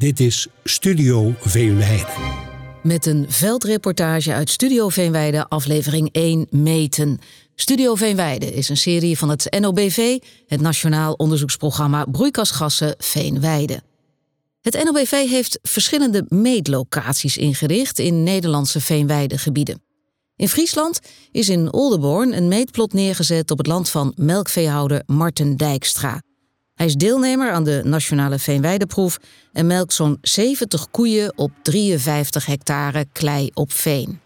Dit is Studio Veenweide. Met een veldreportage uit Studio Veenweide, aflevering 1 Meten. Studio Veenweide is een serie van het NOBV, het Nationaal Onderzoeksprogramma Broeikasgassen Veenweide. Het NOBV heeft verschillende meetlocaties ingericht in Nederlandse veenweidegebieden. In Friesland is in Oldenborn een meetplot neergezet op het land van melkveehouder Marten Dijkstra. Hij is deelnemer aan de Nationale Veenweideproef en melkt zo'n 70 koeien op 53 hectare klei op veen.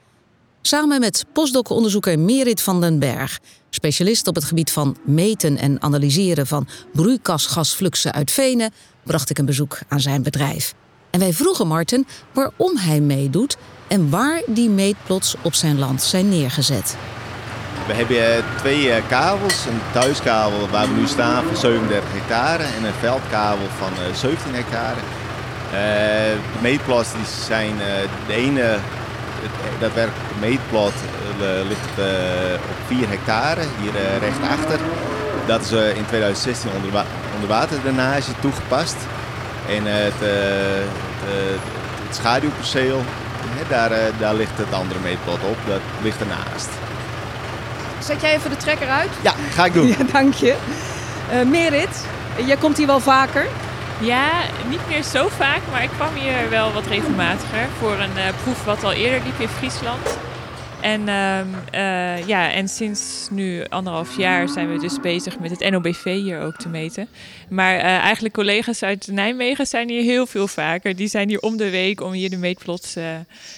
Samen met postdoc-onderzoeker Merit van den Berg, specialist op het gebied van meten en analyseren van broeikasgasfluxen uit venen, bracht ik een bezoek aan zijn bedrijf. En wij vroegen Marten waarom hij meedoet en waar die meetplots op zijn land zijn neergezet. We hebben eh, twee eh, kabels. Een thuiskabel waar we nu staan van 37 hectare en een veldkabel van 17 eh, hectare. de meetplots zijn de ene, dat werk meetplot ligt op 4 hectare, hier rechtsachter. Dat is in 2016 onder, onderwaterdrainage toegepast. En het, het, het schaduwperceel, daar, daar ligt het andere meetplot op, dat ligt ernaast. Zet jij even de trekker uit? Ja, ga ik doen. Ja, dank je. Uh, Merit, jij komt hier wel vaker? Ja, niet meer zo vaak, maar ik kwam hier wel wat regelmatiger voor een uh, proef wat al eerder liep in Friesland. En, ehm, eh, ja, en sinds nu anderhalf jaar zijn we dus bezig met het NOBV hier ook te meten. Maar uh, eigenlijk collega's uit Nijmegen zijn hier heel veel vaker. Die zijn hier om de week om hier de meetplots uh,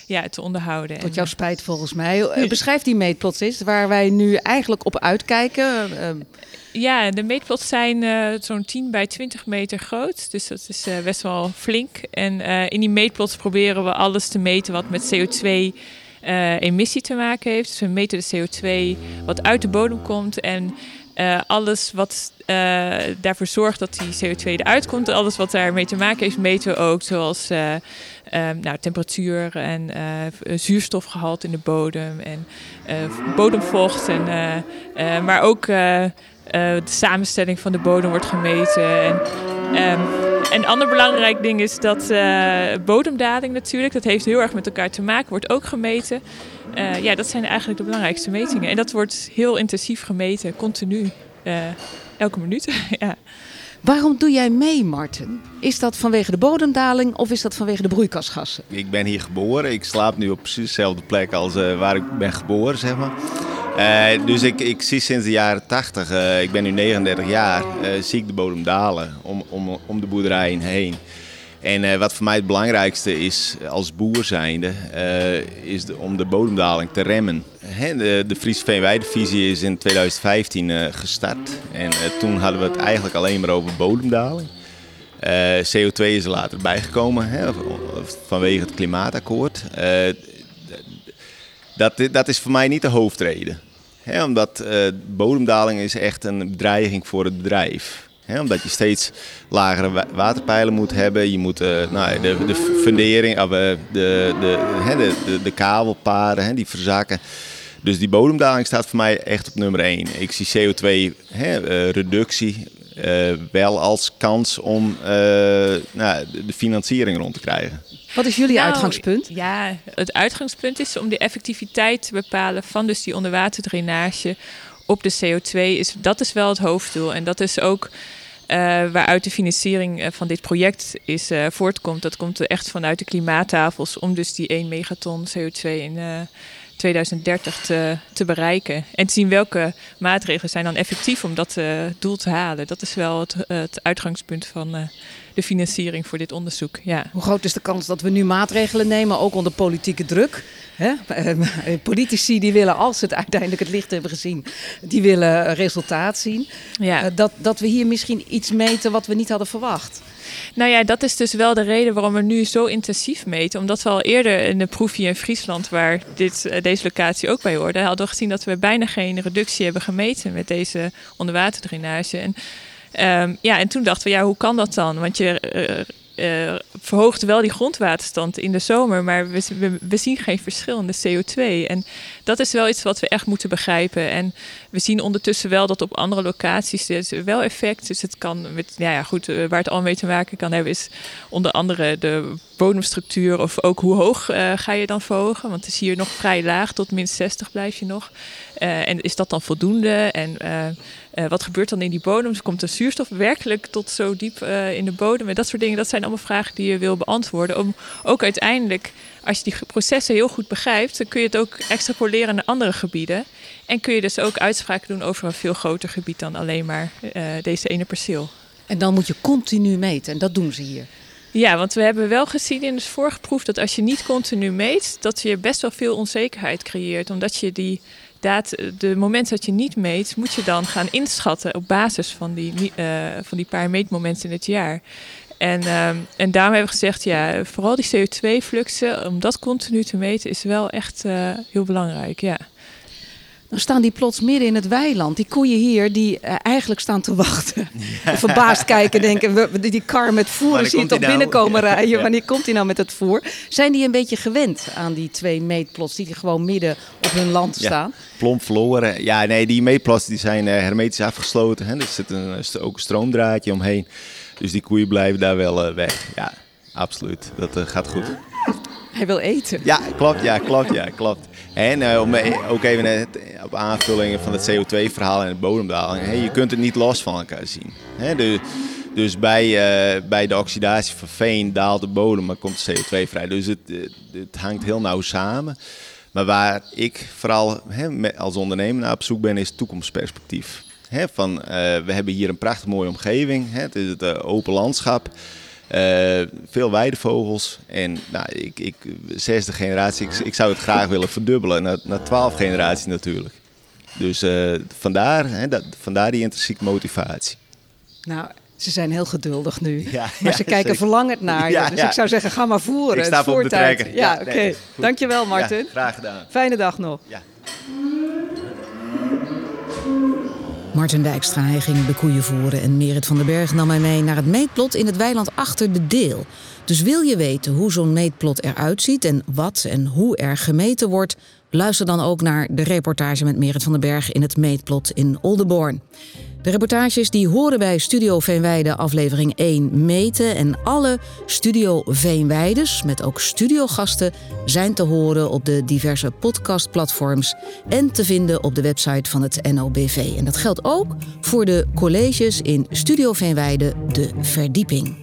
ja, te onderhouden. Tot jouw spijt volgens mij. Beschrijf die meetplots eens, waar wij nu eigenlijk op uitkijken. Ja, de meetplots zijn zo'n 10 bij 20 meter groot. Dus dat is best wel flink. En in die meetplots proberen we alles te meten wat met CO2 uh, emissie te maken heeft. Dus we meten de CO2 wat uit de bodem komt en uh, alles wat uh, daarvoor zorgt dat die CO2 eruit komt, alles wat daarmee te maken heeft, meten we ook. Zoals nou, temperatuur en zuurstofgehalte in de bodem en bodemvocht. En, maar ook de samenstelling van de bodem wordt gemeten. En, um, een ander belangrijk ding is dat uh, bodemdaling natuurlijk, dat heeft heel erg met elkaar te maken, wordt ook gemeten. Uh, ja, dat zijn eigenlijk de belangrijkste metingen. En dat wordt heel intensief gemeten, continu, uh, elke minuut. ja. Waarom doe jij mee, Marten? Is dat vanwege de bodemdaling of is dat vanwege de broeikasgassen? Ik ben hier geboren. Ik slaap nu op precies dezelfde plek als waar ik ben geboren, zeg maar. Uh, dus ik, ik zie sinds de jaren 80, uh, ik ben nu 39 jaar, uh, zie ik de bodem dalen om, om, om de boerderij heen. En wat voor mij het belangrijkste is als boer zijnde, is om de bodemdaling te remmen. Hè, de, de Friese Veenweidevisie is in 2015 gestart. En toen hadden we het eigenlijk alleen maar over bodemdaling. CO2 is er later bijgekomen hè, vanwege het klimaatakkoord. Dat, dat is voor mij niet de hoofdreden omdat uh, bodemdaling is echt een bedreiging voor het bedrijf. He, omdat je steeds lagere waterpeilen moet hebben. Je moet uh, nou, de, de fundering, uh, de, de, de, de, kabelpaden, die verzakken. Dus die bodemdaling staat voor mij echt op nummer 1. Ik zie CO2-reductie wel als kans om nou, de financiering rond te krijgen. Wat is jullie nou, uitgangspunt? Ja, het uitgangspunt is om de effectiviteit te bepalen van dus die onderwaterdrainage op de CO2. Is, dat is wel het hoofddoel. En dat is ook uh, waaruit de financiering eh, van dit project is uh, voortkomt. Dat komt echt vanuit de klimaattafels om dus die 1 megaton CO2 in 2030 te, te, bereiken. En te zien welke maatregelen zijn dan effectief om dat doel te halen. Dat is wel het, het uitgangspunt van de financiering voor dit onderzoek. Ja. Hoe groot is de kans dat we nu maatregelen nemen, ook onder politieke druk? Hè? Eh, politici die willen, als ze het uiteindelijk het licht hebben gezien, die willen resultaat zien. Ja. Eh, dat, dat we hier misschien iets meten wat we niet hadden verwacht. Nou ja, dat is dus wel de reden waarom we nu zo intensief meten. Omdat we al eerder in de proef hier in Friesland, waar dit, eh, deze locatie ook bij hoorde, hadden we gezien dat we bijna geen reductie hebben gemeten met deze onderwaterdrainage. En Ehm, ja, en toen dachten we, ja, hoe kan dat dan? Want je uh, uh, verhoogt wel die grondwaterstand in de zomer, maar we, we, zien geen verschil in de CO2. En dat is wel iets wat we echt moeten begrijpen. En we zien ondertussen wel dat op andere locaties is wel effect. Dus het kan met, ja, goed, eh, waar het al mee te maken kan hebben, is onder andere de bodemstructuur of ook hoe hoog ga je dan verhogen. Want het is hier nog vrij laag, tot min 60 blijf je nog. Uh, en is dat dan voldoende? En uh, wat gebeurt dan in die bodem? Dus komt de zuurstof werkelijk tot zo diep in de bodem? En dat soort dingen, dat zijn allemaal vragen die je wil beantwoorden. Om ook uiteindelijk, als je die processen heel goed begrijpt, dan kun je het ook extrapoleren naar andere gebieden. En kun je dus ook uitspraken doen over een veel groter gebied dan alleen maar deze ene perceel. En dan moet je continu meten en dat doen ze hier. Ja, want we hebben wel gezien in het vorige proef dat als je niet continu meet, dat je best wel veel onzekerheid creëert. Omdat je die data, de momenten dat je niet meet, moet je dan gaan inschatten op basis van die, uh, van die paar meetmomenten in het jaar. En, uh, en daarom hebben we gezegd, ja, vooral die CO2-fluxen, om dat continu te meten, is wel echt uh, heel belangrijk. Ja. Dan staan die plots midden in het weiland. Die koeien hier, die uh, eigenlijk staan te wachten. Verbaasd kijken, denken, we, die kar met voer zie je toch nou? binnenkomen rijden. Wanneer komt hij nou met het voer? Zijn die een beetje gewend aan die twee meetplots die gewoon midden op hun land staan? Plomp verloren. Ja, nee, die meetplots die zijn uh, hermetisch afgesloten. Hè. Er zit een, ook een stroomdraadje omheen. Dus die koeien blijven daar wel uh, weg. Ja, absoluut. Dat gaat goed. Hij wil eten. Ja, klopt. Ja, klopt. Ja, klopt. En uh, om ook even net op aanvullingen van het CO2-verhaal en het bodemdaling. Je kunt het niet los van elkaar zien. De, dus bij, bij de oxidatie van veen daalt de bodem, maar komt CO2 vrij. Dus het, het hangt heel nauw samen. Maar waar ik vooral als ondernemer naar op zoek ben, is toekomstperspectief. Van, we hebben hier een prachtig mooie omgeving. Het is het open landschap. Uh, veel weidevogels. En nou, ik, ik, zesde generatie, ik, ik zou het graag willen verdubbelen naar, naar twaalf generaties natuurlijk. Dus uh, vandaar, hè, dat, vandaar die intrinsieke motivatie. Nou, ze zijn heel geduldig nu. Ja, maar ze kijken zeker. verlangend naar je. dus ik zou zeggen, ga maar voeren. Ik sta op de trekker. Ja, oké. Okay. Dankjewel, Martin. graag gedaan. Fijne dag nog. Ja. Martin Dijkstra ging de koeien voeren en Merit van den Berg nam mij mee naar het meetplot in het weiland achter de Deel. Dus wil je weten hoe zo'n meetplot eruit ziet en wat en hoe er gemeten wordt, luister dan ook naar de reportage met Merit van den Berg in het meetplot in Oldenborn. De reportages die horen bij Studio Veenweide aflevering 1 meten en alle Studio Veenweides met ook studiogasten zijn te horen op de diverse podcastplatforms en te vinden op de website van het NOBV. En dat geldt ook voor de colleges in Studio Veenweide De Verdieping.